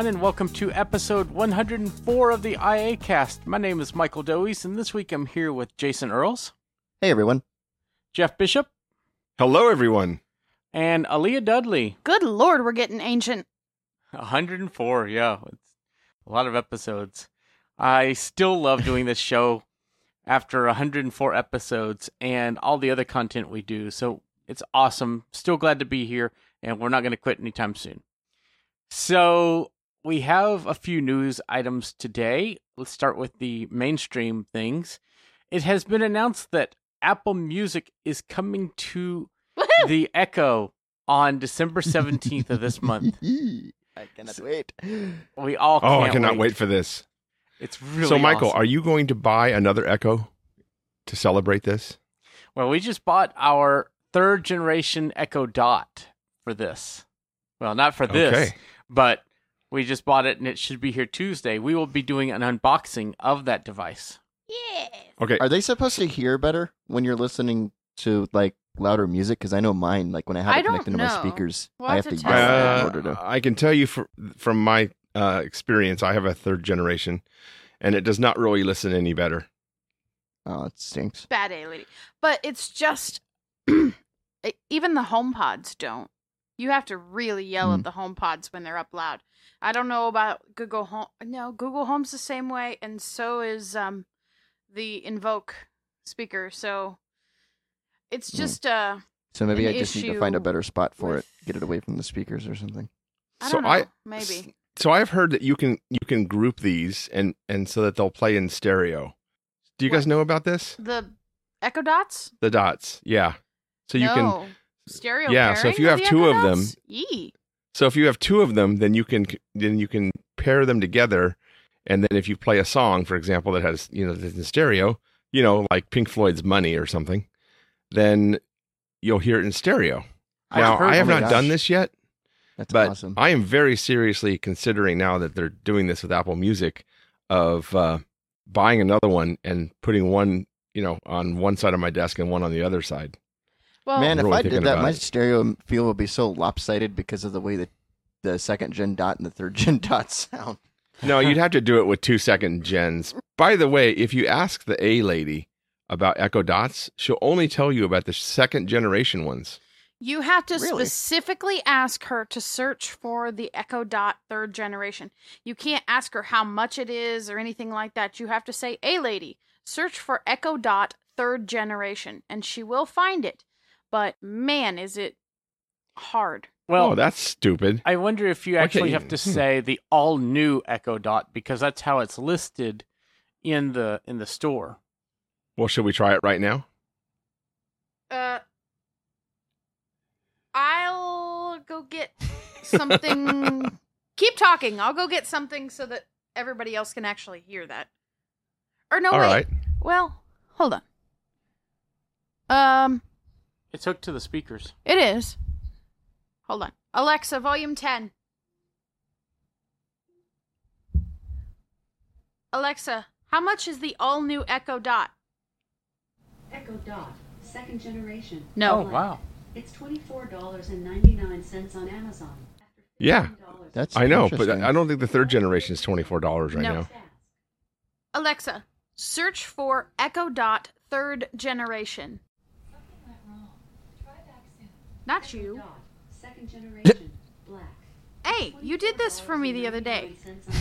Hello, everyone, and welcome to episode 104 of the IA Cast. My name is Michael Doise, and this week I'm here with Jason Earls, Hey everyone. Jeff Bishop, Hello, everyone. and Aleeha Dudley. Good lord, we're getting ancient. 104, yeah. It's a lot of episodes. I still love doing this show after 104 episodes and all the other content we do. So it's awesome. Still glad to be here, and we're not going to quit anytime soon. So we have a few news items today. Let's start with the mainstream things. It has been announced that Apple Music is coming to Woohoo! the Echo on December 17th of this month. I cannot wait. We all Oh, I can't cannot wait. for this. It's really so, Michael, awesome. are you going to buy another Echo to celebrate this? Well, we just bought our third generation Echo Dot for this. Well, not for this, Okay. but we just bought it and it should be here Tuesday. We will be doing an unboxing of that device. Yeah. Okay. Are they supposed to hear better when you're listening to like louder music? Because I know mine, like when I have I it don't connected to my speakers, We'll I have have to to yell test at that. it in order Uh, to. I can tell you fr from my uh, experience, I have a third generation, and it does not really listen any better. Oh, it stinks. Bad A lady. But it's just even the home pods don't. You have to really yell Hmm. at the home pods when they're up loud. I don't know about Google Home. No, Google Home's the same way, and so is um the Invoke speaker. So it's Hmm. just uh So maybe An I just need to find a better spot for with- it. Get it away from the speakers or something. I so don't know, I maybe. So I've heard that you can you can group these and and so that they'll play in stereo. Do you guys know about this? The Echo Dots? The dots, yeah. So you can no. Stereo. Yeah, so if you have two of them- Yee. So if you have two of them, then you can then you can pair them together, and then if you play a song, for example, that has you know that's in stereo, you know, like Pink Floyd's "Money" or something, then you'll hear it in stereo. I've Now heard- I have oh my not done this yet, That's but awesome. I am very seriously considering now that they're doing this with Apple Music, of uh, buying another one and putting one you know on one side of my desk and one on the other side. Well, Man, if really I did that, my it. stereo feel would be so lopsided because of the way that the second gen dot and the third gen dot sound. No, you'd have to do it with two second gens. By the way, if you ask the A lady about Echo Dots, she'll only tell you about the second generation ones. You have to Really? specifically ask her to search for the Echo Dot third generation. You can't ask her how much it is or anything like that. You have to say, A lady, search for Echo Dot third generation," and she will find it. But man, is it hard! Well, oh, that's stupid. I wonder if you actually can't have to say the all new Echo Dot because that's how it's listed in the in the store. Well, should we try it right now? Uh, I'll go get something. Keep talking. I'll go get something so that everybody else can actually hear that. Or no, All wait. right. Well, hold on. Um, It's hooked to the speakers. it is. Hold on. Alexa, volume 10. Alexa, how much is the all new Echo Dot? Echo Dot, second generation. No. Oh wow. It's twenty-four dollars and ninety-nine cents on Amazon. Yeah. That's I know, but. I I don't think the third generation is twenty four dollars right No. now. Alexa, search for Echo Dot third generation. Not you. Second generation. Black. Hey, you did this for me the other day.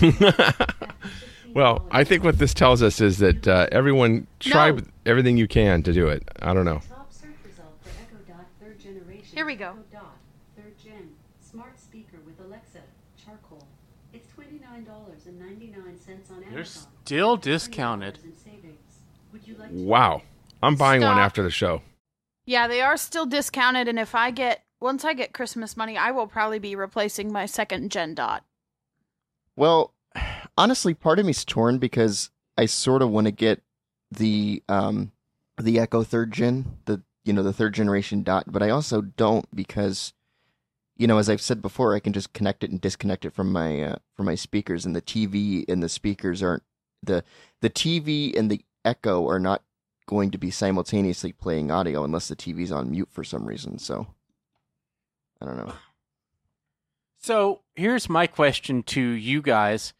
well, I think what this tells us is that uh, everyone try No. everything you can to do it. I don't know. Top search result for Echo Dot third generation. Here we go. Echo Dot third gen. Smart speaker with Alexa. Charcoal. It's twenty-nine dollars and ninety-nine cents on Amazon. They're still discounted. $20 in savings. Would you like to Wow, I'm buying one Stop. after the show. Yeah, they are still discounted, and if I get once I get Christmas money, I will probably be replacing my second gen dot. Well, honestly, part of me's torn because I sort of want to get the um the Echo third gen, the you know the third generation dot, but I also don't because you know as I've said before, I can just connect it and disconnect it from my uh, from my speakers, and the TV and the speakers aren't the the TV and the Echo are not going to be simultaneously playing audio unless the TV's on mute for some reason. So I don't know. So here's my question to you guys: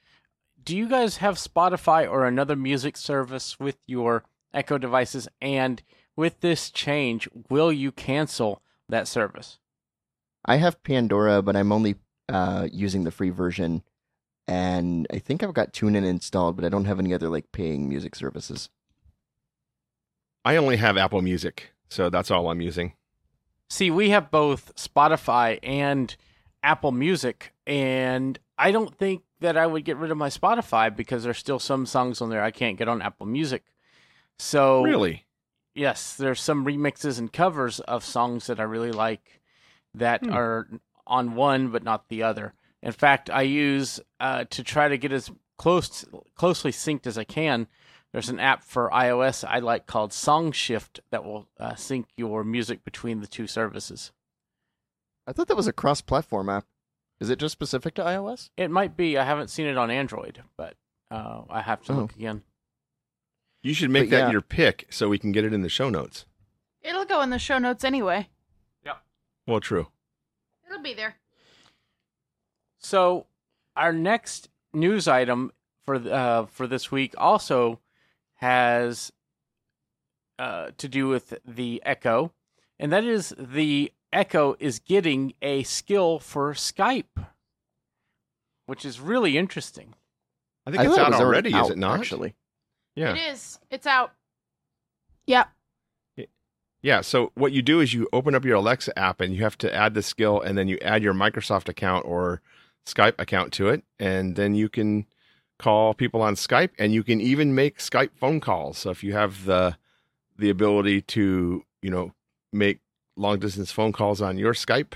Do you guys have Spotify or another music service with your Echo devices? And with this change, will you cancel that service? I have Pandora, but I'm only uh, using the free version, and I think I've got TuneIn installed, but I don't have any other like paying music services. I only have Apple Music, so that's all I'm using. See, we have both Spotify and Apple Music, and I don't think that I would get rid of my Spotify because there's still some songs on there I can't get on Apple Music. So Really? yes, there's some remixes and covers of songs that I really like that Hmm. are on one but not the other. In fact, I use uh, to try to get as close closely synced as I can. There's an app for iOS I like called SongShift that will uh, sync your music between the two services. I thought that was a cross-platform app. Is it just specific to iOS? It might be. I haven't seen it on Android, but uh, I have to Oh. look again. You should make But that yeah. your pick so we can get it in the show notes. It'll go in the show notes anyway. Yep. Well, true. It'll be there. So, our next news item for uh, for this week also has uh, to do with the Echo, and that is the Echo is getting a skill for Skype, which is really interesting. I think it's out it was already, is it not? Actually, Yeah. It is. It's out. Yep. Yeah. So what you do is you open up your Alexa app and you have to add the skill and then you add your Microsoft account or Skype account to it. And then you can call people on Skype and you can even make Skype phone calls. So if you have the the ability to, you know, make long distance phone calls on your Skype,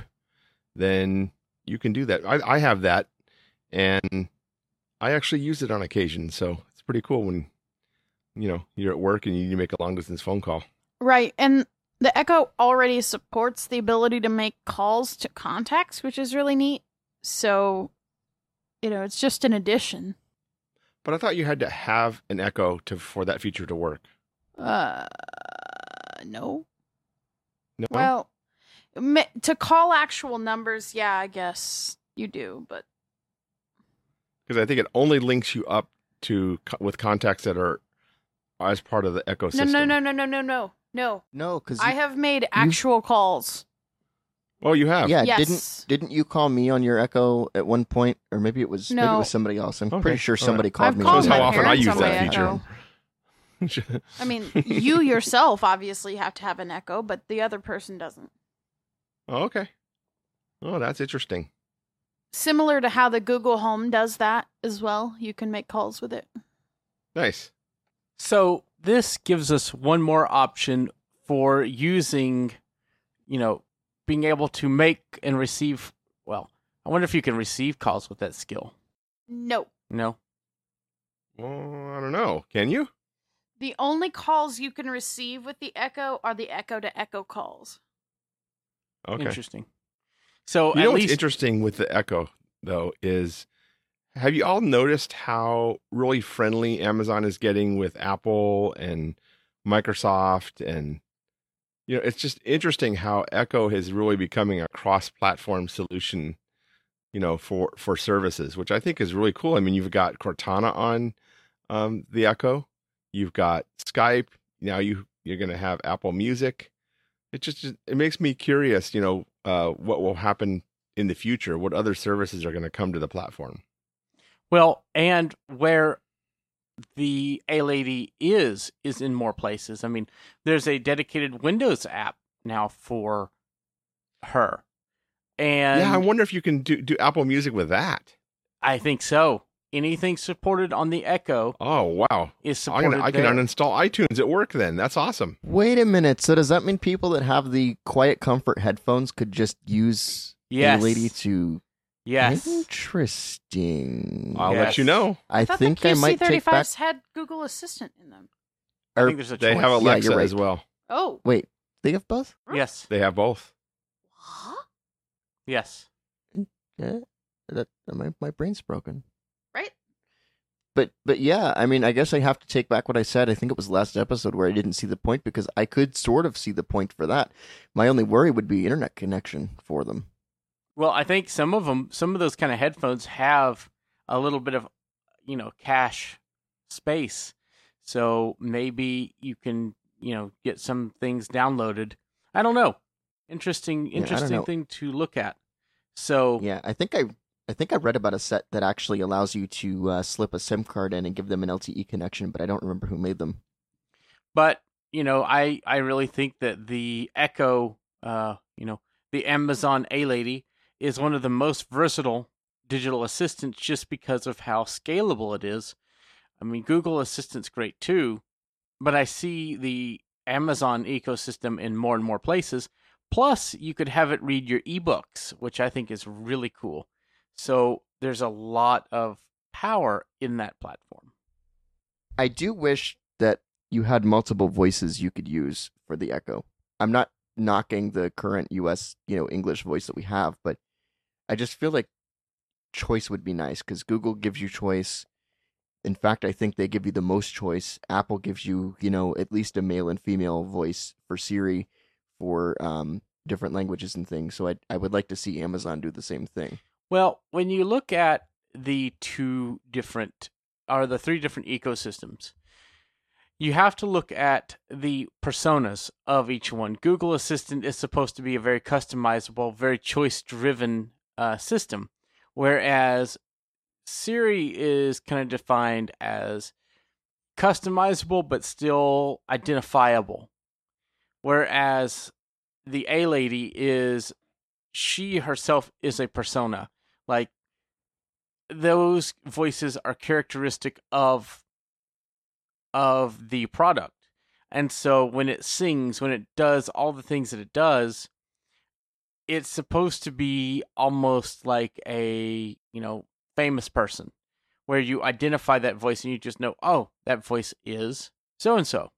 then you can do that. I, I have that and I actually use it on occasion. So it's pretty cool when you know you're at work and you need to make a long distance phone call. Right. And the Echo already supports the ability to make calls to contacts, which is really neat. So, you know, it's just an addition. But I thought you had to have an Echo to for that feature to work. Uh, no. No, Well, to call actual numbers, yeah, I guess you do, but because I think it only links you up to with contacts that are as part of the Echo no, system. no, no, no, no, no, no, no. no, because I have made actual calls. Oh, you have. yeah, Yes. didn't didn't you call me on your Echo at one point, or maybe it was maybe it No. was somebody else. I'm Okay, pretty sure all right. somebody called I've me. called Shows on how my often I parents use on that my feature. Echo. I mean, you yourself obviously have to have an Echo, but the other person doesn't. oh, okay. Oh, that's interesting. Similar to how the Google Home does that as well. You can make calls with it. Nice. So this gives us one more option for using, you know, being able to make and receive. Well, I wonder if you can receive calls with that skill. No. No. Well, I don't know. Can you? The only calls you can receive with the Echo are the Echo to Echo calls. Okay. Interesting. So You at know what's interesting with the Echo though is have you all noticed how really friendly Amazon is getting with Apple and Microsoft and you know it's just interesting how Echo is really becoming a cross-platform solution you know for for services which I think is really cool. I mean you've got Cortana on um the Echo, you've got Skype, now you you're going to have Apple Music. It just it makes me curious, you know, uh, what will happen in the future. What other services are going to come to the platform? well, and where the A lady is is in more places. I mean, there's a dedicated Windows app now for her. And yeah, I wonder if you can do do Apple Music with that. I think so. Anything supported on the Echo Oh wow! is I'm supported gonna, I can there. uninstall iTunes at work. Then that's awesome. Wait a minute. So does that mean people that have the Quiet Comfort headphones could just use Yes. a lady to? Yes. Interesting. I'll Yes. let you know. I, thought think the I might take back. QC35s had Google Assistant in them. I think there's a They choice. have Alexa you're right. as well. Oh. wait, they have both. Yes. They have both. Huh? Yes. Mm, yeah, that my my brain's broken. Right? But but yeah, I mean, I guess I have to take back what I said. I think it was last episode where I didn't see the point because I could sort of see the point for that. My only worry would be internet connection for them. Well, I think some of them, some of those kind of headphones have a little bit of, you know, cache space. So maybe you can, you know, get some things downloaded. I don't know. Interesting, interesting know. thing to look at. So Yeah, I think I I think I read about a set that actually allows you to uh, slip a SIM card in and give them an LTE connection, but I don't remember who made them. but you know i i really think that the echo uh you know the amazon a lady is one of the most versatile digital assistants just because of how scalable it is. I mean google assistant's great too but i see the amazon ecosystem in more and more places. Plus you could have it read your ebooks which i think is really cool. So there's a lot of power in that platform. I do wish that you had multiple voices you could use for the Echo. I'm not knocking the current US, you know, English voice that we have, but I just feel like choice would be nice because Google gives you choice. In fact, I think they give you the most choice. Apple gives you, you know, at least a male and female voice for Siri for um, different languages and things. So I I would like to see Amazon do the same thing. Well, when you look at the two different or the three different ecosystems, you have to look at the personas of each one. Google Assistant is supposed to be a very customizable, very choice driven uh, system, whereas Siri is kind of defined as customizable but still identifiable. Whereas the A lady is she herself is a persona. Like those voices are characteristic of of the product. And so when it sings, when it does all the things that it does, it's supposed to be almost like a, you know, famous person where you identify that voice and you just know, oh, that voice is so and so.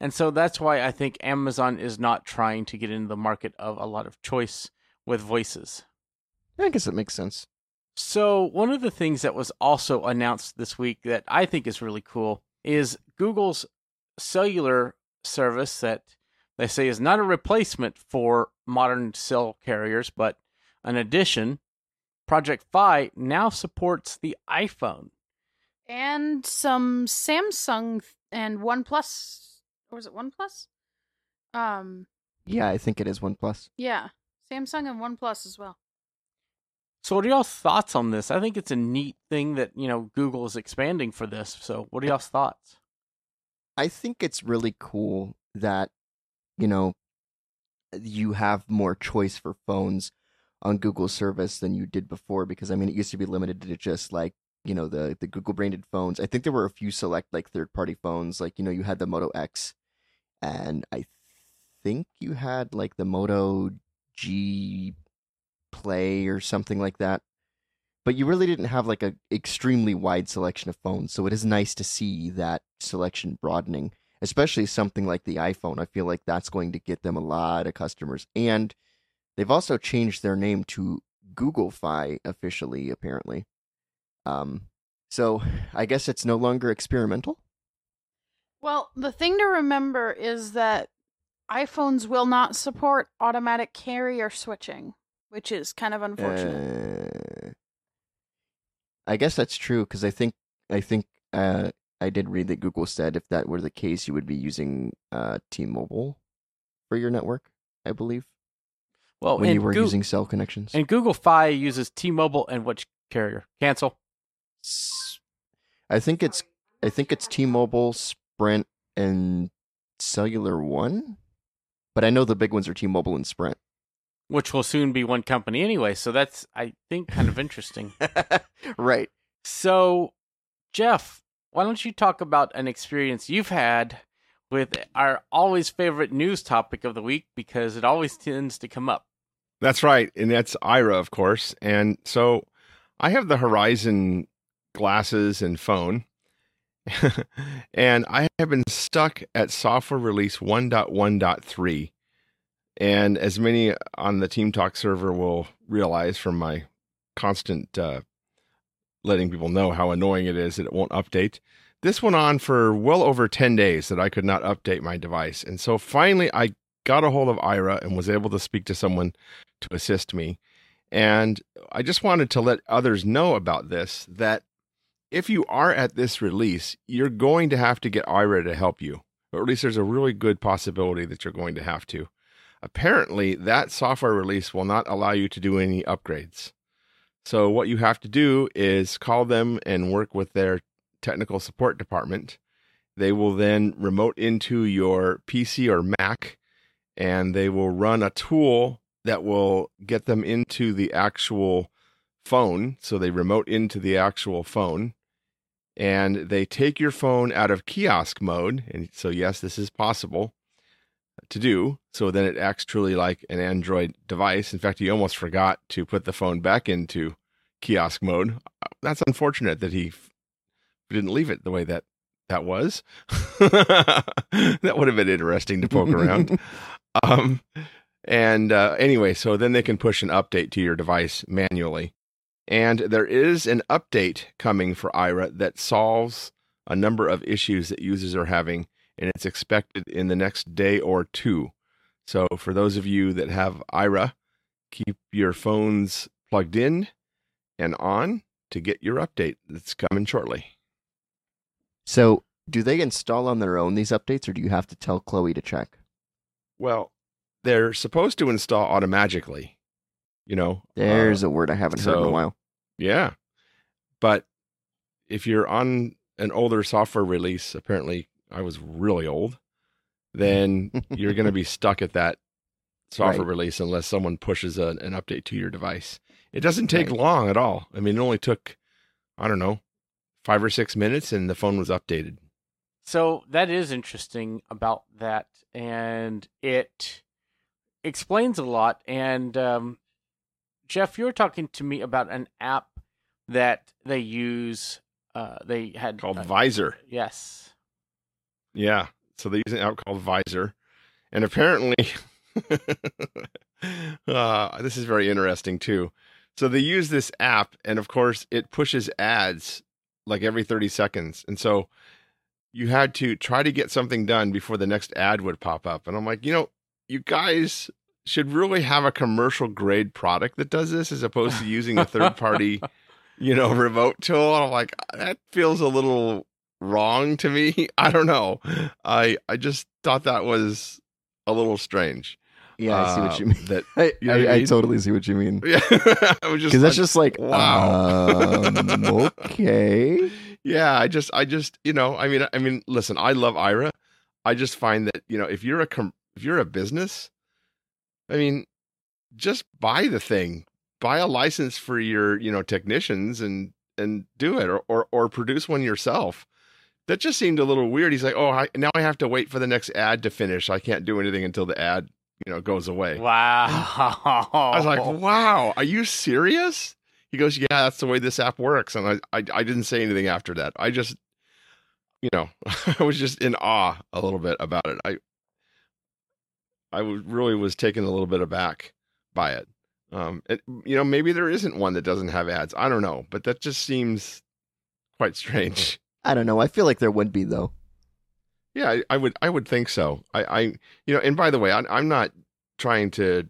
And so that's why I think Amazon is not trying to get into the market of a lot of choice with voices. I guess it makes sense. So, one of the things that was also announced this week that I think is really cool is Google's cellular service that they say is not a replacement for modern cell carriers, but an addition. Project Fi now supports the iPhone. And some Samsung and OnePlus. Or was it OnePlus? Um, Yeah, I think it is OnePlus. yeah. Samsung and OnePlus as well. So, what are y'all's thoughts on this? I think it's a neat thing that, you know, Google is expanding for this. So, what are y'all's thoughts? I think it's really cool that, you know, you have more choice for phones on Google service than you did before because I mean it used to be limited to just like, you know, the the Google branded phones. I think there were a few select like third party phones, like, you know, you had the Moto X and I think you had like the Moto G Play or something like that. But you really didn't have like a extremely wide selection of phones, so it is nice to see that selection broadening, especially something like the iPhone. I feel like that's going to get them a lot of customers. And they've also changed their name to Google Fi officially, apparently. Um, so I guess it's no longer experimental. Well, the thing to remember is that iPhones will not support automatic carrier switching, which is kind of unfortunate. Uh, I guess that's true because I think I think uh, I did read that Google said if that were the case, you would be using uh, T-Mobile for your network. I believe Well, when you were Goo- using cell connections. and Google Fi uses T-Mobile and which carrier? Cancel. I think it's I think it's T-Mobile, Sprint, and Cellular One. But I know the big ones are T-Mobile and Sprint. which will soon be one company anyway. So that's, I think, kind of interesting. right. So, Jeff, why don't you talk about an experience you've had with our always favorite news topic of the week because it always tends to come up. That's right. And that's Aira, of course. And so I have the Horizon glasses and phone. and I have been stuck at software release 1.1.3. And as many on the Team Talk server will realize from my constant uh, letting people know how annoying it is that it won't update, this went on for well over 10 days that I could not update my device. And so finally, I got a hold of Aira and was able to speak to someone to assist me. And I just wanted to let others know about this that if you are at this release, you're going to have to get Aira to help you, or at least there's a really good possibility that you're going to have to. Apparently, that software release will not allow you to do any upgrades. So, what you have to do is call them and work with their technical support department. They will then remote into your PC or Mac and they will run a tool that will get them into the actual phone. So they remote into the actual phone and they take your phone out of kiosk mode. And so, yes, this is possible to do. So then it acts truly like an Android device. In fact, he almost forgot to put the phone back into kiosk mode. That's unfortunate that he didn't leave it the way that that was. that would have been interesting to poke around. Um, and uh, anyway, so then they can push an update to your device manually. And there is an update coming for Aira that solves a number of issues that users are having, and it's expected in the next day or two. So, for those of you that have Aira, keep your phones plugged in and on to get your update that's coming shortly. So, do they install on their own these updates, or do you have to tell Chloe to check? Well, they're supposed to install automatically. You know, There's uh, a word I haven't heard in a while. yeah. But if you're on an older software release, apparently I was really old, then you're going to be stuck at that software Right. release unless someone pushes a, an update to your device. It doesn't take Right. long at all. I mean, it only took, I don't know, five or six minutes and the phone was updated. So that is interesting about that, and it explains a lot. And um, Jeff, you were talking to me about an app that they use. Uh, they had Called uh, Vysor. Yes. Yeah. So they use an app called Vysor. And apparently, uh, this is very interesting too. So they use this app, and of course, it pushes ads like every 30 seconds. And so you had to try to get something done before the next ad would pop up. And I'm like, you know, you guys should really have a commercial grade product that does this as opposed to using a third party, you know, remote tool. And I'm like, that feels a little wrong to me. I don't know. I I just thought that was a little strange. Yeah, I see what you Uh, mean. That I, you know I I, I totally see what you mean. yeah, Because that's just like, wow. um, okay. yeah. I just I just you know I mean I mean listen, I love Aira. I just find that you know if you're a com- if you're a business, I mean, just buy the thing, buy a license for your you know technicians and and do it or or, or produce one yourself. That just seemed a little weird. He's like, oh, I, now I have to wait for the next ad to finish. I can't do anything until the ad you know goes away. Wow. I was like, wow, are you serious? He goes, yeah, that's the way this app works. And I, I, I didn't say anything after that. I just, you know, I was just in awe a little bit about it. I, I really was taken a little bit aback by it. Um, it, you know, maybe there isn't one that doesn't have ads. I don't know, but that just seems quite strange. I don't know. I feel like there would be though. Yeah, I, I would I would think so. I, I you know, and by the way, I, I'm not trying to,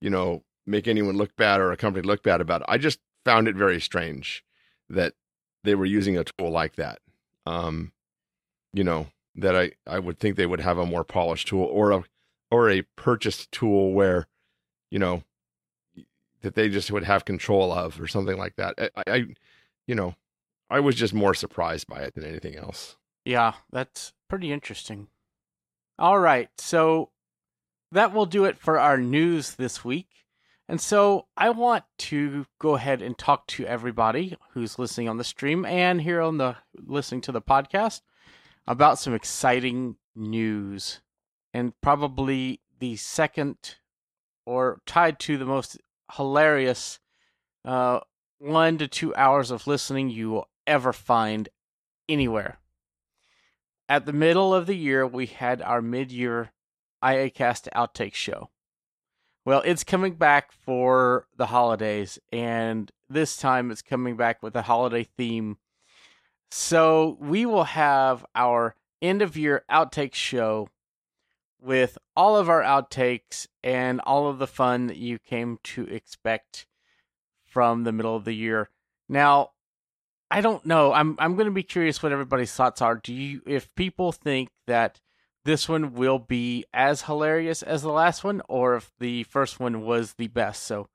you know, make anyone look bad or a company look bad about it. I just found it very strange that they were using a tool like that. Um, you know, that I I would think they would have a more polished tool or a or a purchased tool where, you know, that they just would have control of or something like that. I, I you know, I was just more surprised by it than anything else. Yeah, that's pretty interesting. All right, so that will do it for our news this week. And so I want to go ahead and talk to everybody who's listening on the stream and here on the listening to the podcast about some exciting news and probably the second or tied to the most hilarious uh, one to two hours of listening you will ever find anywhere. At the middle of the year, we had our mid year IACast outtake show. Well, it's coming back for the holidays, and this time it's coming back with a holiday theme. So we will have our end of year outtake show with all of our outtakes and all of the fun that you came to expect from the middle of the year. Now, I don't know. I'm I'm going to be curious what everybody's thoughts are. Do you if people think that this one will be as hilarious as the last one or if the first one was the best? So,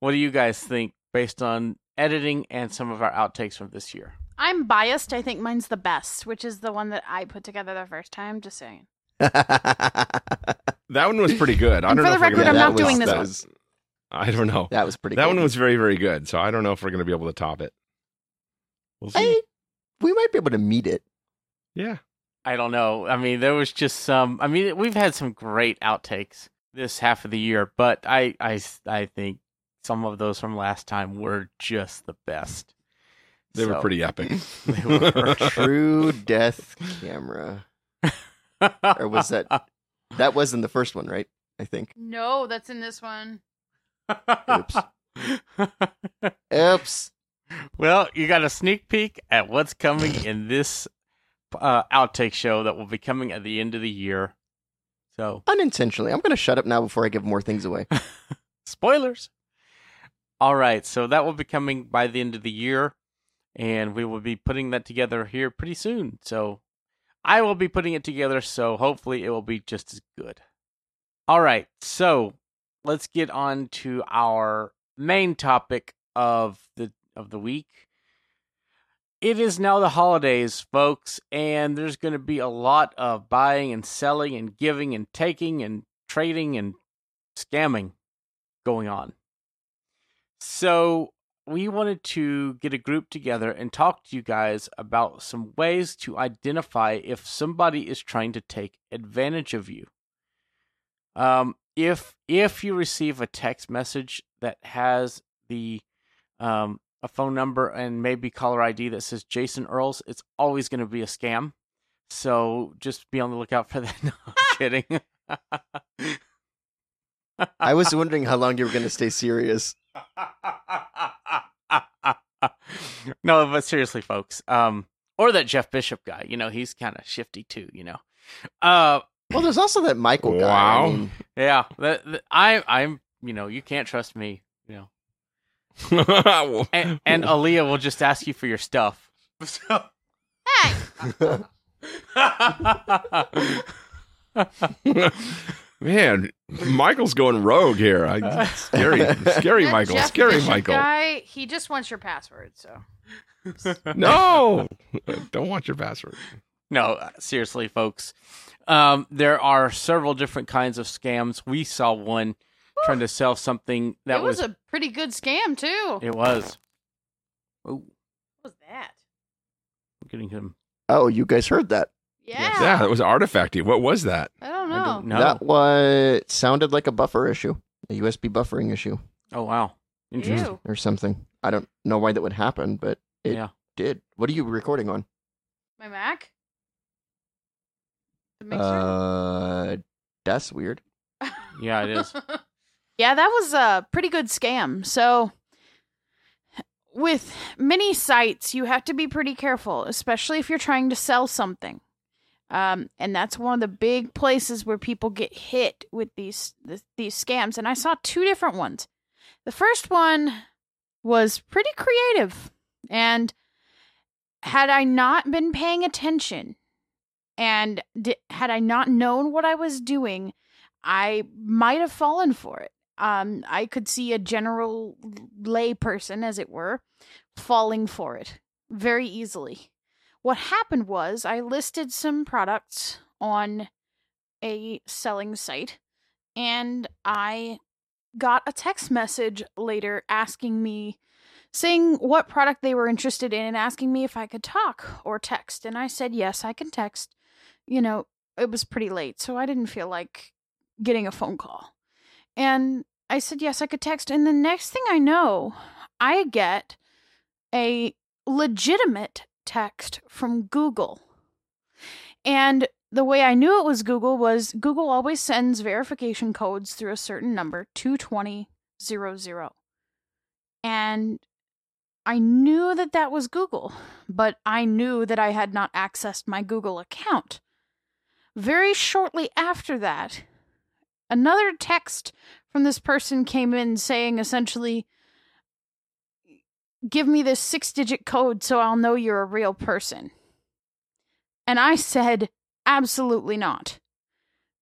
what do you guys think based on editing and some of our outtakes from this year? I'm biased. I think mine's the best, which is the one that I put together the first time. Just saying. That one was pretty good. I And don't for know the if record, I'm not able doing this that. one. was- I don't know. that was pretty. Good. That good. one was very, very good. So I don't know if we're going to be able to top it. We'll see. I, we might be able to meet it. Yeah. I don't know. I mean, there was just some. I mean, we've had some great outtakes this half of the year, but I, I, I think some of those from last time were just the best. They were pretty epic. They were. True Death Camera. Or was that? That was in the first one, right? I think. No, that's in this one. Oops. Oops. Well, you got a sneak peek at what's coming in this uh, outtake show that will be coming at the end of the year. So, Unintentionally. I'm going to shut up now before I give more things away. spoilers. All right, so that will be coming by the end of the year, and we will be putting that together here pretty soon. So, I will be putting it together, so hopefully it will be just as good. All right, so let's get on to our main topic of the of the week. It is now the holidays, folks, and there's going to be a lot of buying and selling and giving and taking and trading and scamming going on. So, we wanted to get a group together and talk to you guys about some ways to identify if somebody is trying to take advantage of you. Um, if if you receive a text message that has the um, a phone number and maybe caller ID that says Jason Earls, it's always going to be a scam. So just be on the lookout for that. No, I'm kidding. I was wondering how long you were going to stay serious. no, but seriously, folks. Um, or that Jeff Bishop guy. You know, he's kind of shifty too. You know. Uh, Well, there's also that Michael guy. Wow. I mean, yeah. That, that- I, I'm. You know, you can't trust me. You know. Well, And, and Aleeha will just ask you for your stuff. Hey, Man, Michael's going rogue here. I, scary, scary that Michael, Jeff scary Bishop Michael. Guy, he just wants your password. So No, don't want your password. No, uh, seriously, folks. Um, there are several different kinds of scams. We saw one trying to sell something that it was, a pretty good scam too. It was. Oh, What was that? I'm getting him. oh, you guys heard that? Yeah, Yeah, that was artifacty. What was that? I don't I know. don't know. That was sounded like a buffer issue, a USB buffering issue Oh wow, interesting. Ew. or something. I don't know why that would happen, but it Yeah. did. What are you recording on? My Mac. The mixer. Uh, that's weird. Yeah, it is. yeah, that was a pretty good scam. So, with many sites, you have to be pretty careful, especially if you're trying to sell something. Um, and that's one of the big places where people get hit with these th- these scams. And I saw two different ones. The first one was pretty creative, and had I not been paying attention, and di- had I not known what I was doing, I might have fallen for it. Um, I could see a general lay person, as it were, falling for it very easily. What happened was I listed some products on a selling site and I got a text message later asking me saying what product they were interested in and asking me if I could talk or text and I said yes I can text you know it was pretty late so I didn't feel like getting a phone call and I said yes I could text and the next thing I know I get a legitimate text from Google. And the way I knew it was Google was Google always sends verification codes through a certain number, 22000. And I knew that that was Google, but I knew that I had not accessed my Google account. Very shortly after that, another text from this person came in saying essentially, give me this six digit code so I'll know you're a real person. And I said, absolutely not,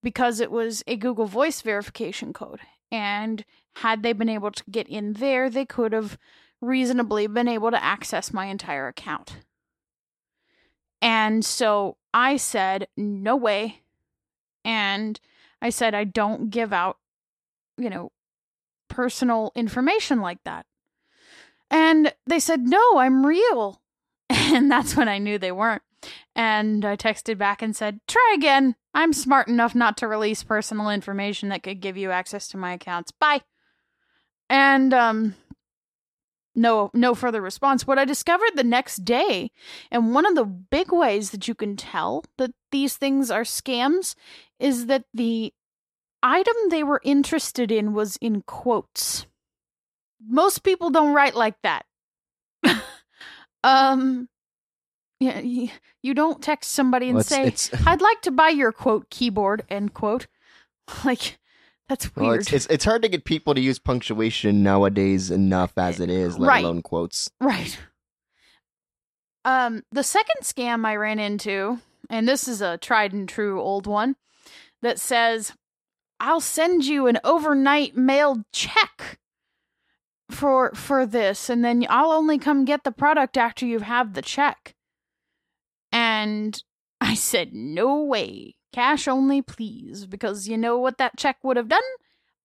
because it was a Google Voice verification code. And had they been able to get in there, they could have reasonably been able to access my entire account. And so I said, no way. And I said, I don't give out, you know, personal information like that. And they said, no, I'm real. And that's when I knew they weren't. And I texted back and said, try again. I'm smart enough not to release personal information that could give you access to my accounts. Bye. And, um, no no further response. What i discovered the next day and one of the big ways that you can tell that these things are scams is that the item they were interested in was in quotes. Most people don't write like that. Um yeah you, don't text somebody and Well, it's- say it's- i'd like to buy your quote keyboard end quote. Like that's weird Well, it's, it's it's hard to get people to use punctuation nowadays enough as it is, let Right. alone quotes. Right. Um, the second scam I ran into, and this is a tried and true old one, that says, "I'll send you an overnight mailed check for for this, and then I'll only come get the product after you have the check." And I said, "No way, cash only, please," because you know what that check would have done?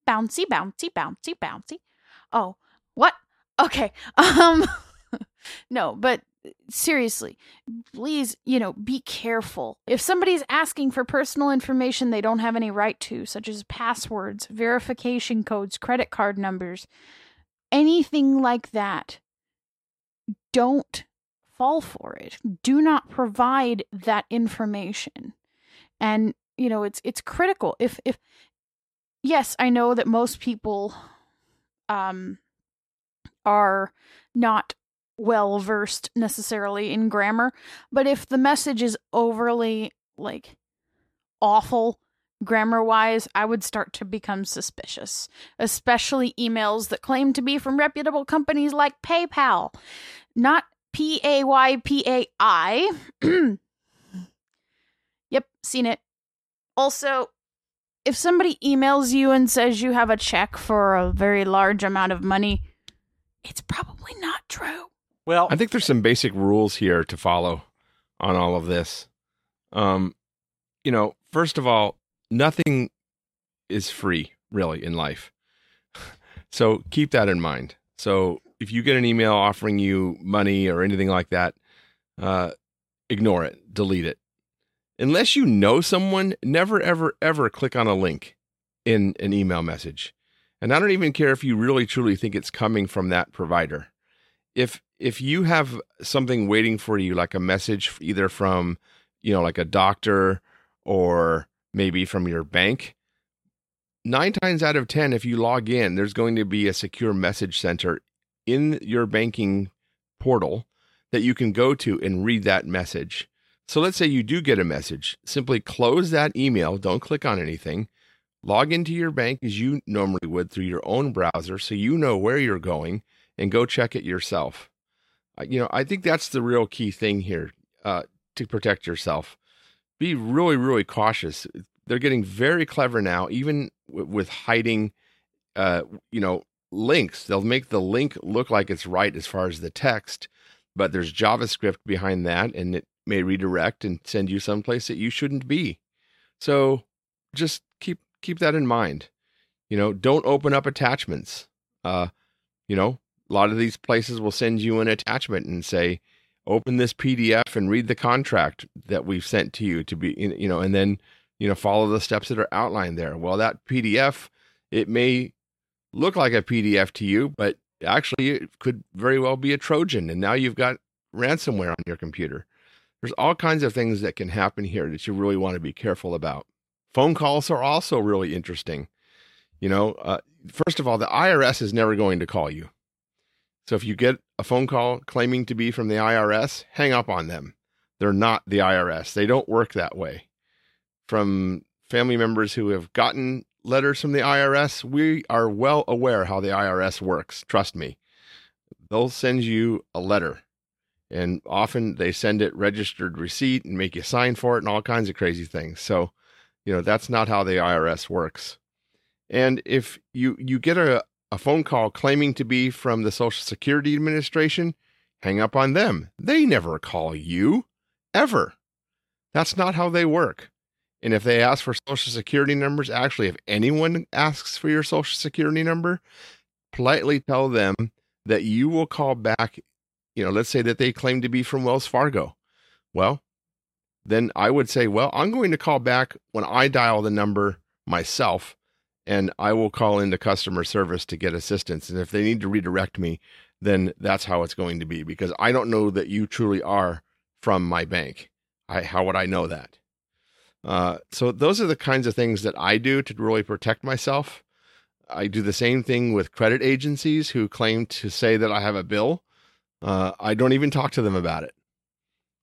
Bouncy, bouncy, bouncy, bouncy. Oh, what? Okay. Um no, but seriously, please, you know, be careful. If somebody's asking for personal information they don't have any right to, such as passwords, verification codes, credit card numbers, anything like that, don't fall for it. Do not provide that information. And, you know, it's it's critical. If if yes, I know that most people um are not well versed necessarily in grammar, but if the message is overly like awful grammar wise, I would start to become suspicious, especially emails that claim to be from reputable companies like PayPal, not P A Y P A I. Yep, seen it. Also, if somebody emails you and says you have a check for a very large amount of money, it's probably not true. Well, I think there's some basic rules here to follow on all of this. Um, you know, first of all, nothing is free really in life. So keep that in mind. So if you get an email offering you money or anything like that, uh, ignore it, delete it. Unless you know someone, never, ever, ever click on a link in an email message. And I don't even care if you really truly think it's coming from that provider. If if you have something waiting for you, like a message either from, you know, like a doctor or maybe from your bank, nine times out of 10, if you log in, there's going to be a secure message center in your banking portal that you can go to and read that message. So let's say you do get a message, simply close that email, don't click on anything, log into your bank as you normally would through your own browser so you know where you're going and go check it yourself. Uh, You know, I think that's the real key thing here uh, to protect yourself. Be really, really cautious. They're getting very clever now, even w- with hiding, uh, you know, links. They'll make the link look like it's right as far as the text, but there's JavaScript behind that, and it may redirect and send you someplace that you shouldn't be. So just keep keep that in mind. You know, don't open up attachments. Uh, you know, a lot of these places will send you an attachment and say, open this PDF and read the contract that we've sent to you to be, you know, and then, you know, follow the steps that are outlined there. Well, that PDF, it may look like a PDF to you, but actually it could very well be a Trojan. And now you've got ransomware on your computer. There's all kinds of things that can happen here that you really want to be careful about. Phone calls are also really interesting. You know, uh, first of all, the IRS is never going to call you. So if you get a phone call claiming to be from the IRS, hang up on them. They're not the IRS. They don't work that way. From family members who have gotten letters from the IRS, we are well aware how the IRS works. Trust me. they'll send you a letter. And often they send it registered receipt and make you sign for it and all kinds of crazy things. So, you know, that's not how the IRS works. And if you you get a, a phone call claiming to be from the Social Security Administration, hang up on them. They never call you, ever. That's not how they work. And if they ask for social security numbers, actually, if anyone asks for your social security number, politely tell them that you will call back. You know, let's say that they claim to be from Wells Fargo. Well, then I would say, well, I'm going to call back when I dial the number myself and I will call into customer service to get assistance. And if they need to redirect me, then that's how it's going to be because I don't know that you truly are from my bank. I, how would I know that? Uh, so those are the kinds of things that I do to really protect myself. I do the same thing with credit agencies who claim to say that I have a bill. Uh, I don't even talk to them about it.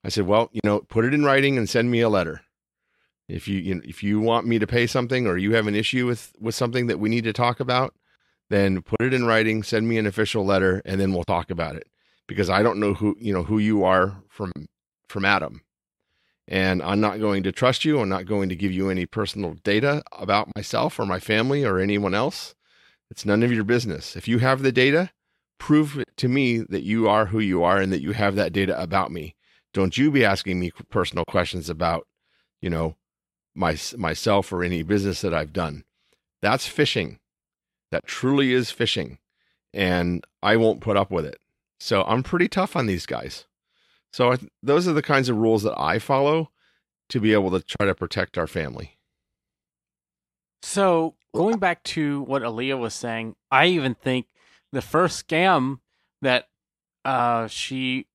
I said, well, you know, put it in writing and send me a letter. If you, you know, if you want me to pay something or you have an issue with with something that we need to talk about, then put it in writing, send me an official letter, and then we'll talk about it. Because I don't know who you know who you are from from Adam, and I'm not going to trust you. I'm not going to give you any personal data about myself or my family or anyone else. It's none of your business. If you have the data, prove to me that you are who you are and that you have that data about me. Don't you be asking me personal questions about, you know, my myself or any business that I've done. That's phishing. That truly is phishing, and I won't put up with it. So I'm pretty tough on these guys. So I, those are the kinds of rules that I follow to be able to try to protect our family. So going back to what Aleeha was saying, I even think the first scam that uh, she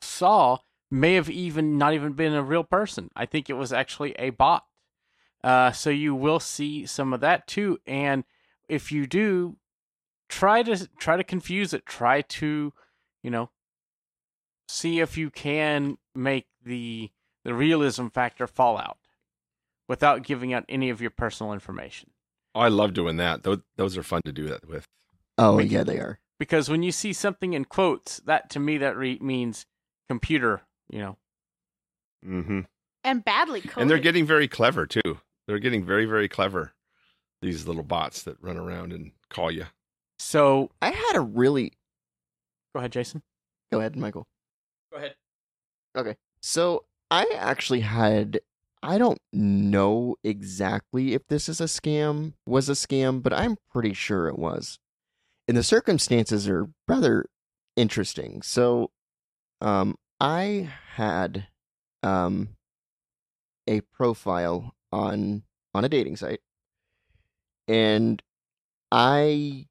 saw may have even not even been a real person. I think it was actually a bot. Uh, so you will see some of that too. And if you do, try to try to confuse it. Try to, you know, see if you can make the the realism factor fall out without giving out any of your personal information. Oh, I love doing that. Those, those are fun to do that with. Oh Make yeah, they are. Because when you see something in quotes, that to me that re- means computer. You know, Mm-hmm. and badly coded. And they're getting very clever too. They're getting very, very clever. These little bots that run around and call you. so I had a really go ahead, Jason. go ahead, Michael. Go ahead. Okay. So I actually had I don't know exactly if this is a scam was a scam, but I'm pretty sure it was. And the circumstances are rather interesting. So um I had um a profile on on a dating site and I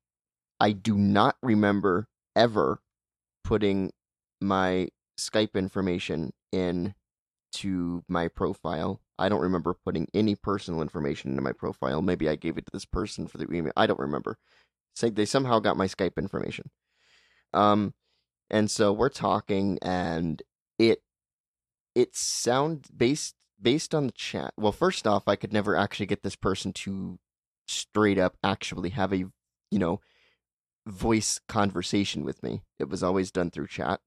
I do not remember ever putting my Skype information in to my profile. I don't remember putting any personal information into my profile. Maybe I gave it to this person for the email. I don't remember. Say they somehow got my Skype information. Um, and so we're talking, and it it sound based based on the chat. Well, first off, I could never actually get this person to straight up actually have a you know voice conversation with me. It was always done through chat.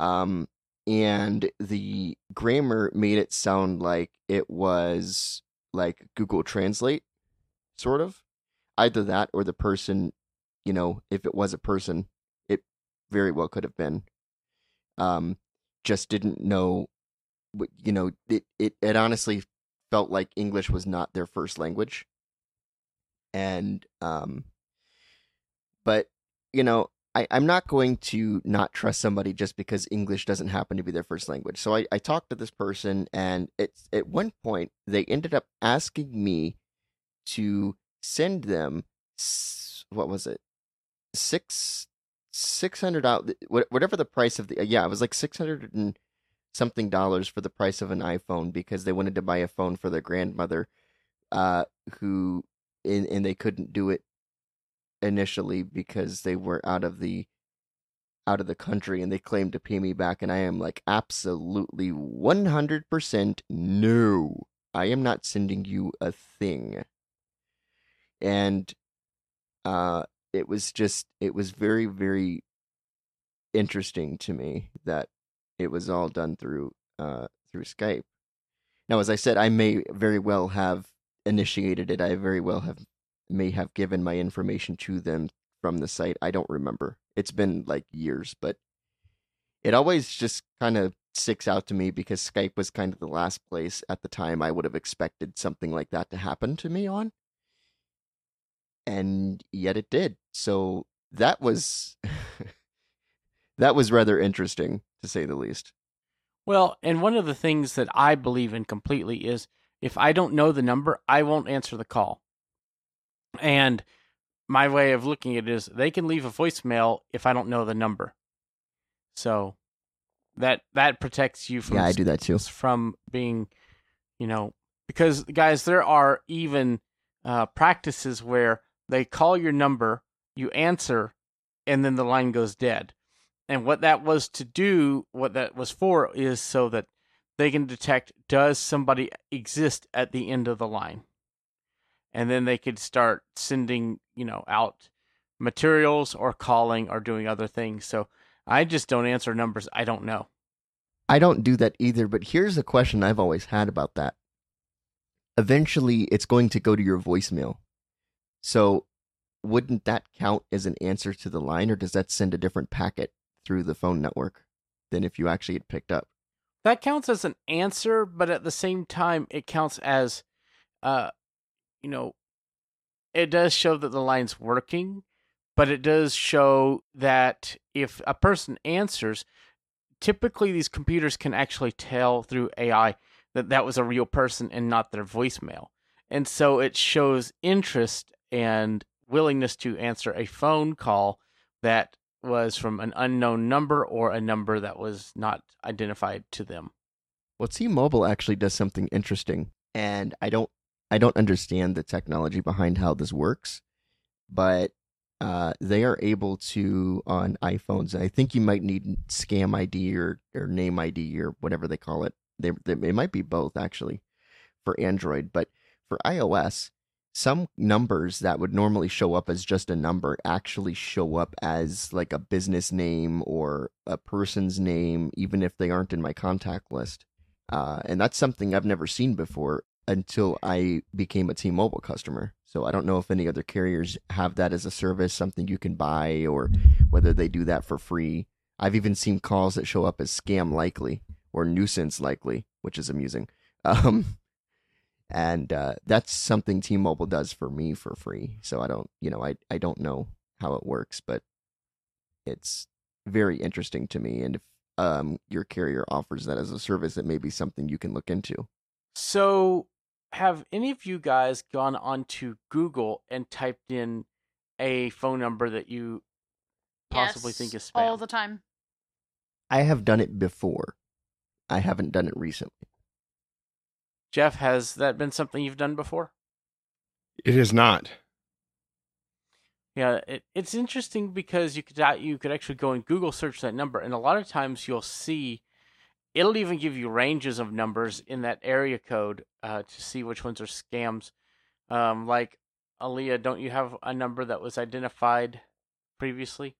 Um, and the grammar made it sound like it was like Google Translate, sort of. Either that or the person, you know, if it was a person, it very well could have been. Um, just didn't know, you know, it, it, it honestly felt like English was not their first language. And, um, but, you know, I, I'm not going to not trust somebody just because English doesn't happen to be their first language. So I, I talked to this person, and it's at one point they ended up asking me to send them what was it six six hundred out whatever the price of the yeah it was like six hundred and something dollars for the price of an iPhone because they wanted to buy a phone for their grandmother, uh, who and, and they couldn't do it initially because they were out of the out of the country and they claimed to pay me back and I am like absolutely 100% no. I am not sending you a thing. And uh it was just it was very very interesting to me that it was all done through uh through Skype. Now, as I said, I may very well have initiated it. I very well have may have given my information to them from the site. I don't remember. It's been like years, but it always just kind of sticks out to me because Skype was kind of the last place at the time I would have expected something like that to happen to me on. And yet it did. So that was that was rather interesting to say the least. Well, and one of the things that I believe in completely is if I don't know the number, I won't answer the call. And my way of looking at it is they can leave a voicemail if I don't know the number. So that that protects you from Yeah, I do that too. from being, you know, because guys, there are even uh, practices where they call your number, you answer, and then the line goes dead. And what that was to do, what that was for, is so that they can detect does somebody exist at the end of the line, and then they could start sending, you know, out materials or calling or doing other things. So I just don't answer numbers I don't know. I don't do that either, but here's a question I've always had about that. Eventually, it's going to go to your voicemail. So, wouldn't that count as an answer to the line, or does that send a different packet through the phone network than if you actually had picked up? that counts as an answer, but at the same time, it counts as, uh, you know, it does show that the line's working, but it does show that if a person answers, typically these computers can actually tell through AI that that was a real person and not their voicemail. And so it shows interest and willingness to answer a phone call that was from an unknown number or a number that was not identified to them. Well, T-Mobile actually does something interesting, and I don't, I don't understand the technology behind how this works, but uh, they are able to on iPhones. I think you might need Scam ID or or Name ID or whatever they call it. They, they it might be both actually for Android, but for iOS, some numbers that would normally show up as just a number actually show up as like a business name or a person's name, even if they aren't in my contact list. Uh, and that's something I've never seen before until I became a T-Mobile customer. So I don't know if any other carriers have that as a service, something you can buy, or whether they do that for free. I've even seen calls that show up as scam likely or nuisance likely, which is amusing. Um, and uh, that's something T-Mobile does for me for free. So I don't, you know, I I don't know how it works, but it's very interesting to me. And if um, your carrier offers that as a service, it may be something you can look into. So, have any of you guys gone onto Google and typed in a phone number that you possibly Yes, think is spam? all the time. I have done it before. I haven't done it recently. Jeff, has that been something you've done before? It is not. Yeah, it, it's interesting because you could uh, you could actually go and Google search that number, and a lot of times you'll see it'll even give you ranges of numbers in that area code uh, to see which ones are scams. Um, like Aleeha, don't you have a number that was identified previously?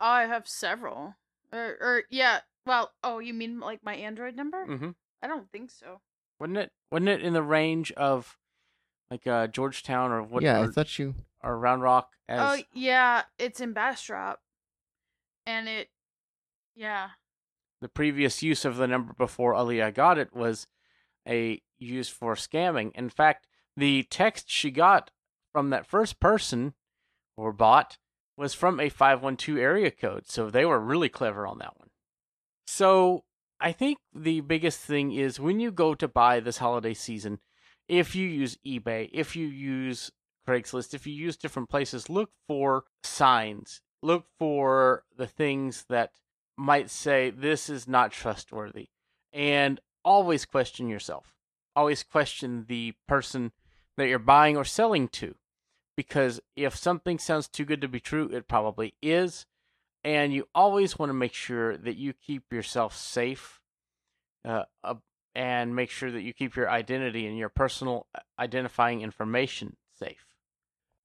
I have several. Or, or yeah. Well, oh, you mean like my Android number? Mm-hmm. I don't think so. Wasn't it? Wasn't it in the range of like uh, Georgetown or what? yeah, I or, thought you. or Round Rock as Oh yeah, it's in Bastrop, and it, yeah, the previous use of the number before Aleeha got it was a use for scamming. In fact, the text she got from that first person or bot was from a 512 area code. So they were really clever on that one. So I think the biggest thing is when you go to buy this holiday season, if you use eBay, if you use Craigslist, if you use different places, look for signs. Look for the things that might say this is not trustworthy. And always question yourself. Always question the person that you're buying or selling to. Because if something sounds too good to be true, it probably is. And you always want to make sure that you keep yourself safe uh, uh, and make sure that you keep your identity and your personal uh, identifying information safe.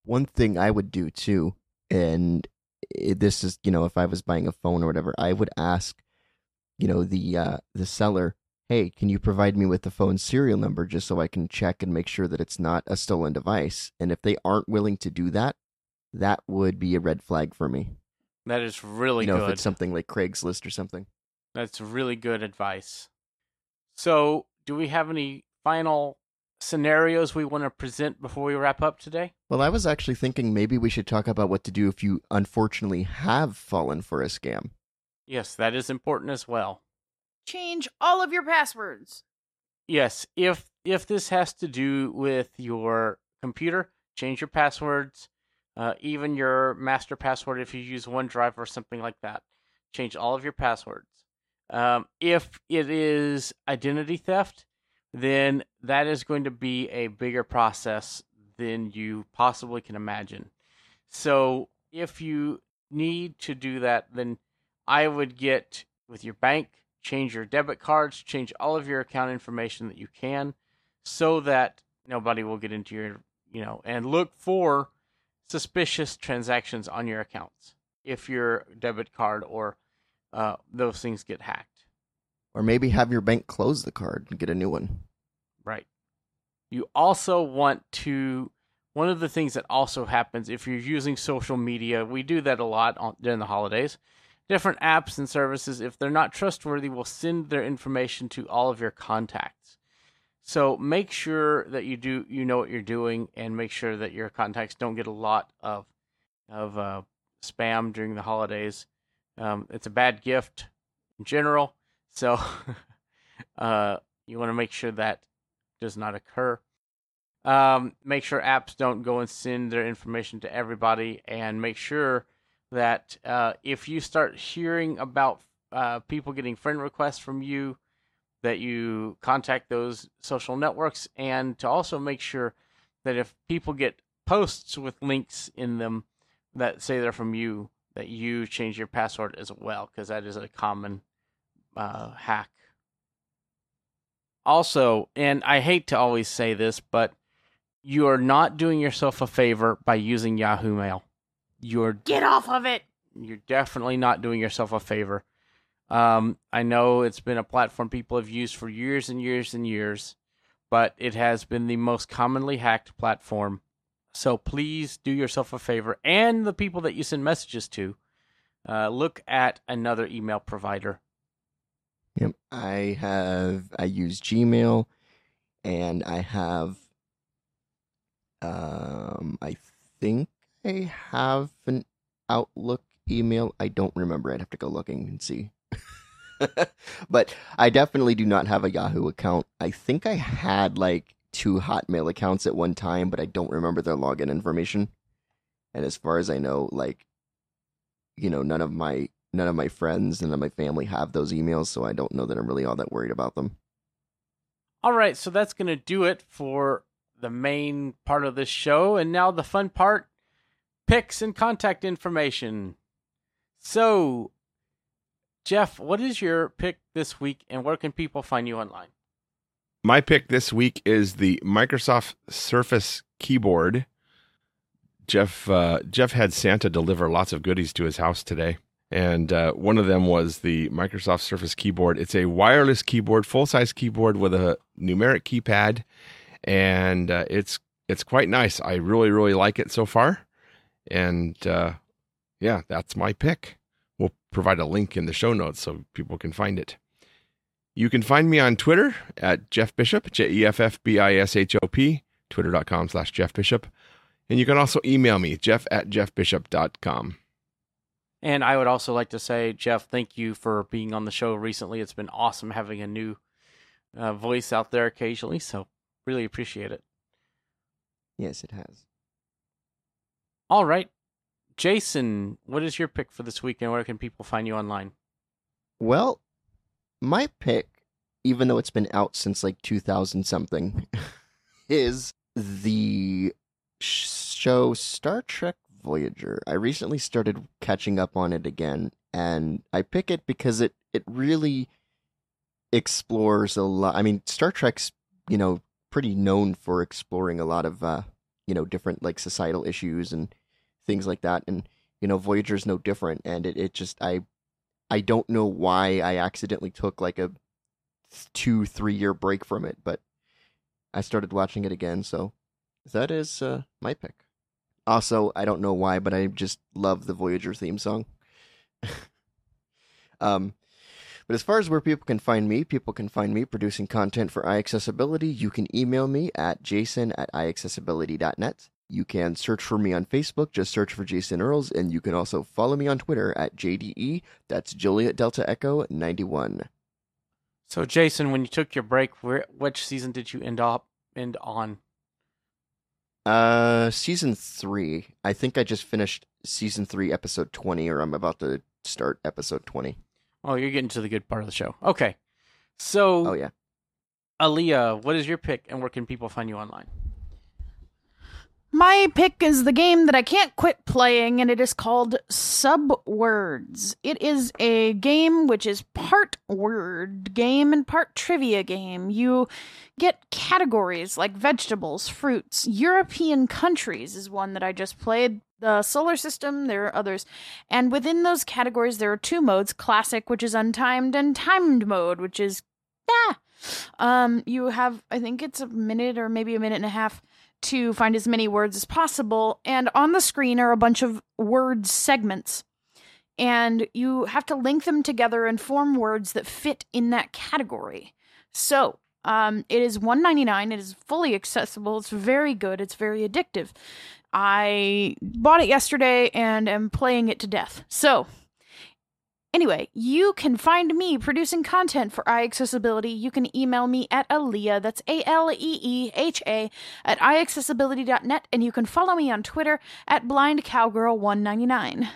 One thing I would do too, and this is you know if I was buying a phone or whatever, I would ask, you know, the uh, the seller, hey, can you provide me with the phone serial number just so I can check and make sure that it's not a stolen device? And if they aren't willing to do that, that would be a red flag for me. That is really you know, good. if it's something like Craigslist or something. That's really good advice. So, do we have any final scenarios we want to present before we wrap up today? Well, I was actually thinking maybe we should talk about what to do if you unfortunately have fallen for a scam. Yes, that is important as well. Change all of your passwords. Yes, if if this has to do with your computer, change your passwords, uh, even your master password if you use OneDrive or something like that. Change all of your passwords. Um, if it is identity theft, then that is going to be a bigger process than you possibly can imagine. So if you need to do that, then I would get with your bank, change your debit cards, change all of your account information that you can so that nobody will get into your, you know, and look for suspicious transactions on your accounts if your debit card or uh, those things get hacked. Or maybe have your bank close the card and get a new one. Right. You also want to. One of the things that also happens if you're using social media, we do that a lot on, during the holidays. Different apps and services, if they're not trustworthy, will send their information to all of your contacts. So make sure that you do you know what you're doing, and make sure that your contacts don't get a lot of of uh, spam during the holidays. Um, it's a bad gift in general, so uh, you want to make sure that does not occur. Um, make sure apps don't go and send their information to everybody, and make sure that uh, if you start hearing about uh, people getting friend requests from you, that you contact those social networks, and to also make sure that if people get posts with links in them that say they're from you, that you change your password as well, because that is a common uh, hack also, and I hate to always say this, but you are not doing yourself a favor by using Yahoo Mail. You're Get off of it. you're definitely not doing yourself a favor. Um, I know it's been a platform people have used for years and years and years, but it has been the most commonly hacked platform. So please do yourself a favor and the people that you send messages to. Uh, look at another email provider. Yep. I have I use Gmail and I have um I think I have an Outlook email. I don't remember. I'd have to go looking and see. but I definitely do not have a Yahoo account. I think I had like two Hotmail accounts at one time, but I don't remember their login information. And as far as I know, like you know, none of my none of my friends, and none of my family have those emails, so I don't know that I'm really all that worried about them. All right, so that's going to do it for the main part of this show. And now the fun part picks and contact information. So, Jeff, what is your pick this week and where can people find you online? My pick this week is the Microsoft Surface keyboard. Jeff uh, Jeff had Santa deliver lots of goodies to his house today, and uh, one of them was the Microsoft Surface keyboard. It's a wireless keyboard, full size keyboard with a numeric keypad, and uh, it's it's quite nice. I really really like it so far, and uh, yeah, that's my pick. We'll provide a link in the show notes so people can find it. You can find me on Twitter at Jeff Bishop, J E F F B I S H O P, twitter.com slash Jeff Bishop. And you can also email me, jeff at jeffbishop.com. And I would also like to say, Jeff, thank you for being on the show recently. It's been awesome having a new uh, voice out there occasionally. So, really appreciate it. Yes, it has. All right. Jason, what is your pick for this week and where can people find you online? Well, my pick, even though it's been out since like 2000 something, is the show Star Trek Voyager. I recently started catching up on it again, and I pick it because it it really explores a lot. I mean, Star Trek's you know pretty known for exploring a lot of uh, you know different like societal issues and things like that, and you know, Voyager's no different, and it, it just I I don't know why I accidentally took like a two three year break from it, but I started watching it again, so that is uh, my pick. Also, I don't know why, but I just love the Voyager theme song. um, but as far as where people can find me, people can find me producing content for iAccessibility. You can email me at jason at iAccessibility.net. You can search for me on Facebook, just search for Jason Earls, and you can also follow me on Twitter at JDE. That's Juliet Delta Echo 91. So, Jason, when you took your break, where, which season did you end up end on? Uh, season three. I think I just finished season three, episode 20, or I'm about to start episode 20. Oh, you're getting to the good part of the show. Okay. So, Oh, yeah. Aleeha, what is your pick, and where can people find you online? My pick is the game that I can't quit playing, and it is called Subwords. It is a game which is part word game and part trivia game. You get categories like vegetables, fruits, European countries is one that I just played. The solar system, there are others. And within those categories, there are two modes classic, which is untimed, and timed mode, which is. Ah! Um, you have, I think it's a minute or maybe a minute and a half to find as many words as possible. And on the screen are a bunch of word segments. And you have to link them together and form words that fit in that category. So, um, it is one ninety nine. It is fully accessible. It's very good. It's very addictive. I bought it yesterday and am playing it to death. So, Anyway, you can find me producing content for iAccessibility. You can email me at Aleeha, that's A L E E H A, at iAccessibility.net, and you can follow me on Twitter at BlindCowgirl199.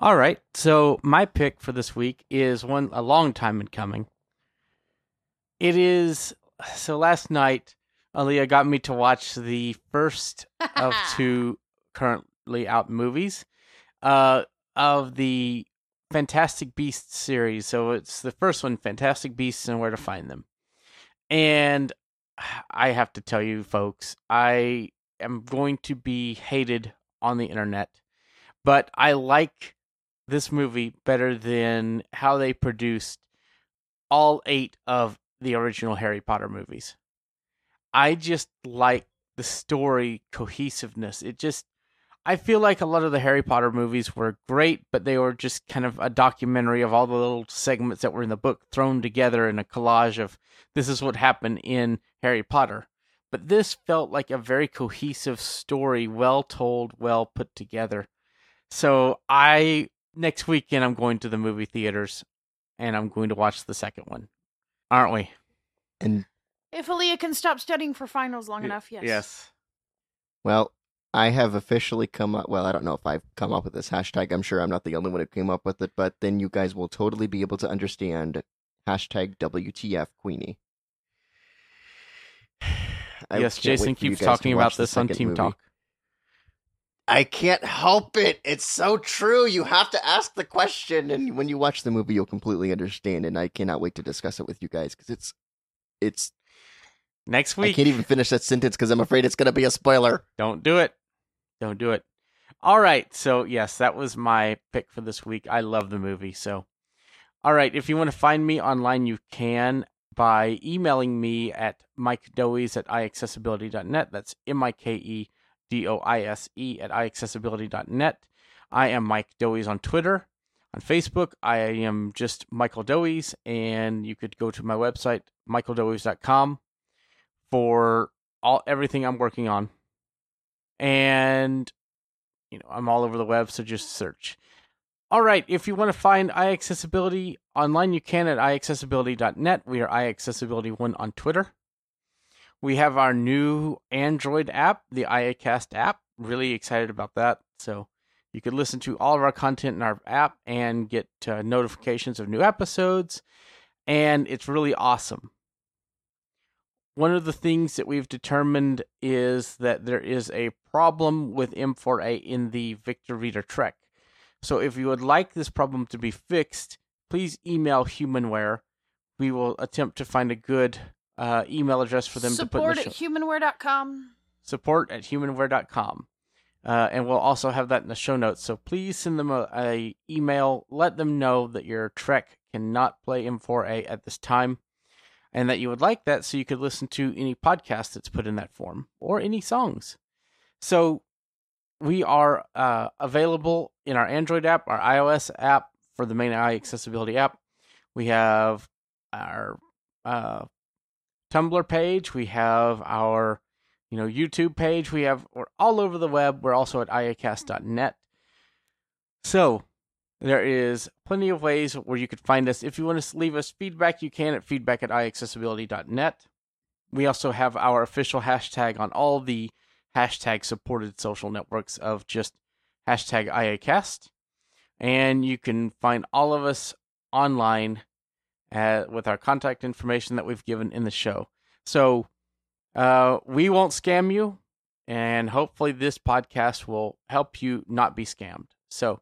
All right. So my pick for this week is one a long time in coming. It is so last night Aleeha got me to watch the first of two currently out movies uh of the Fantastic Beasts series. So it's the first one Fantastic Beasts and Where to Find Them. And I have to tell you folks, I am going to be hated on the internet, but I like this movie better than how they produced all eight of the original Harry Potter movies. I just like the story cohesiveness. It just I feel like a lot of the Harry Potter movies were great, but they were just kind of a documentary of all the little segments that were in the book thrown together in a collage of this is what happened in Harry Potter. But this felt like a very cohesive story, well told, well put together. So I next weekend I'm going to the movie theaters and I'm going to watch the second one. Aren't we? And, If Aleeha can stop studying for finals long Y- enough, yes. Yes. well, I have officially come up. Well, I don't know if I've come up with this hashtag. I'm sure I'm not the only one who came up with it, but then you guys will totally be able to understand hashtag WTF Queenie. I yes, Jason wait for you keeps talking about this on Team movie. Talk. I can't help it. It's so true. You have to ask the question, and when you watch the movie, you'll completely understand. And I cannot wait to discuss it with you guys because it's, it's. Next week. I can't even finish that sentence because I'm afraid it's going to be a spoiler. Don't do it. Don't do it. All right. So, yes, that was my pick for this week. I love the movie. So, all right. If you want to find me online, you can by emailing me at Mike Doise at iAccessibility.net. That's M I K E D O I S E at iAccessibility.net. I am Mike Doise on Twitter. On Facebook, I am just Michael Doise, and you could go to my website, michaeldoise.com, for all everything I'm working on and you know I'm all over the web, so just search. All right, if you want to find iAccessibility online, you can at iAccessibility.net. We are iAccessibility1 on Twitter. We have our new Android app, the iAcast app. Really excited about that. So you could listen to all of our content in our app and get uh, notifications of new episodes, and it's really awesome one of the things that we've determined is that there is a problem with M4A in the Victor Reader Trek. So if you would like this problem to be fixed, please email Humanware. We will attempt to find a good uh, email address for them Support to put in the show. humanware.com. support at humanware.com. Uh, and we'll also have that in the show notes. So please send them a, a email. Let them know that your Trek cannot play M4A at this time, and that you would like that so you could listen to any podcast that's put in that form or any songs. So we are uh, available in our Android app, our iOS app for the main iAccessibility app. We have our uh, Tumblr page. We have our you know YouTube page. We have we're all over the web. We're also at iacast.net. So there is plenty of ways where you could find us. If you want to leave us feedback, you can at feedback at iaccessibility.net. We also have our official hashtag on all the hashtag supported social networks of just hashtag IACast. And you can find all of us online at, with our contact information that we've given in the show. So uh, we won't scam you, and hopefully, this podcast will help you not be scammed. So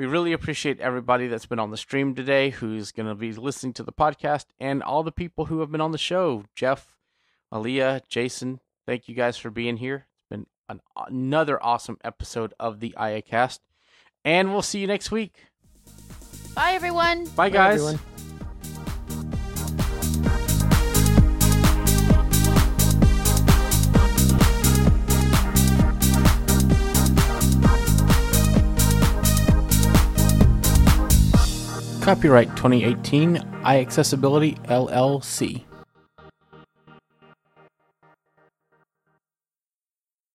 we really appreciate everybody that's been on the stream today, who's going to be listening to the podcast, and all the people who have been on the show Jeff, Aleeha, Jason. Thank you guys for being here. It's been an, another awesome episode of the IACast, and we'll see you next week. Bye, everyone. Bye, guys. everyone. Copyright 2018 iAccessibility LLC.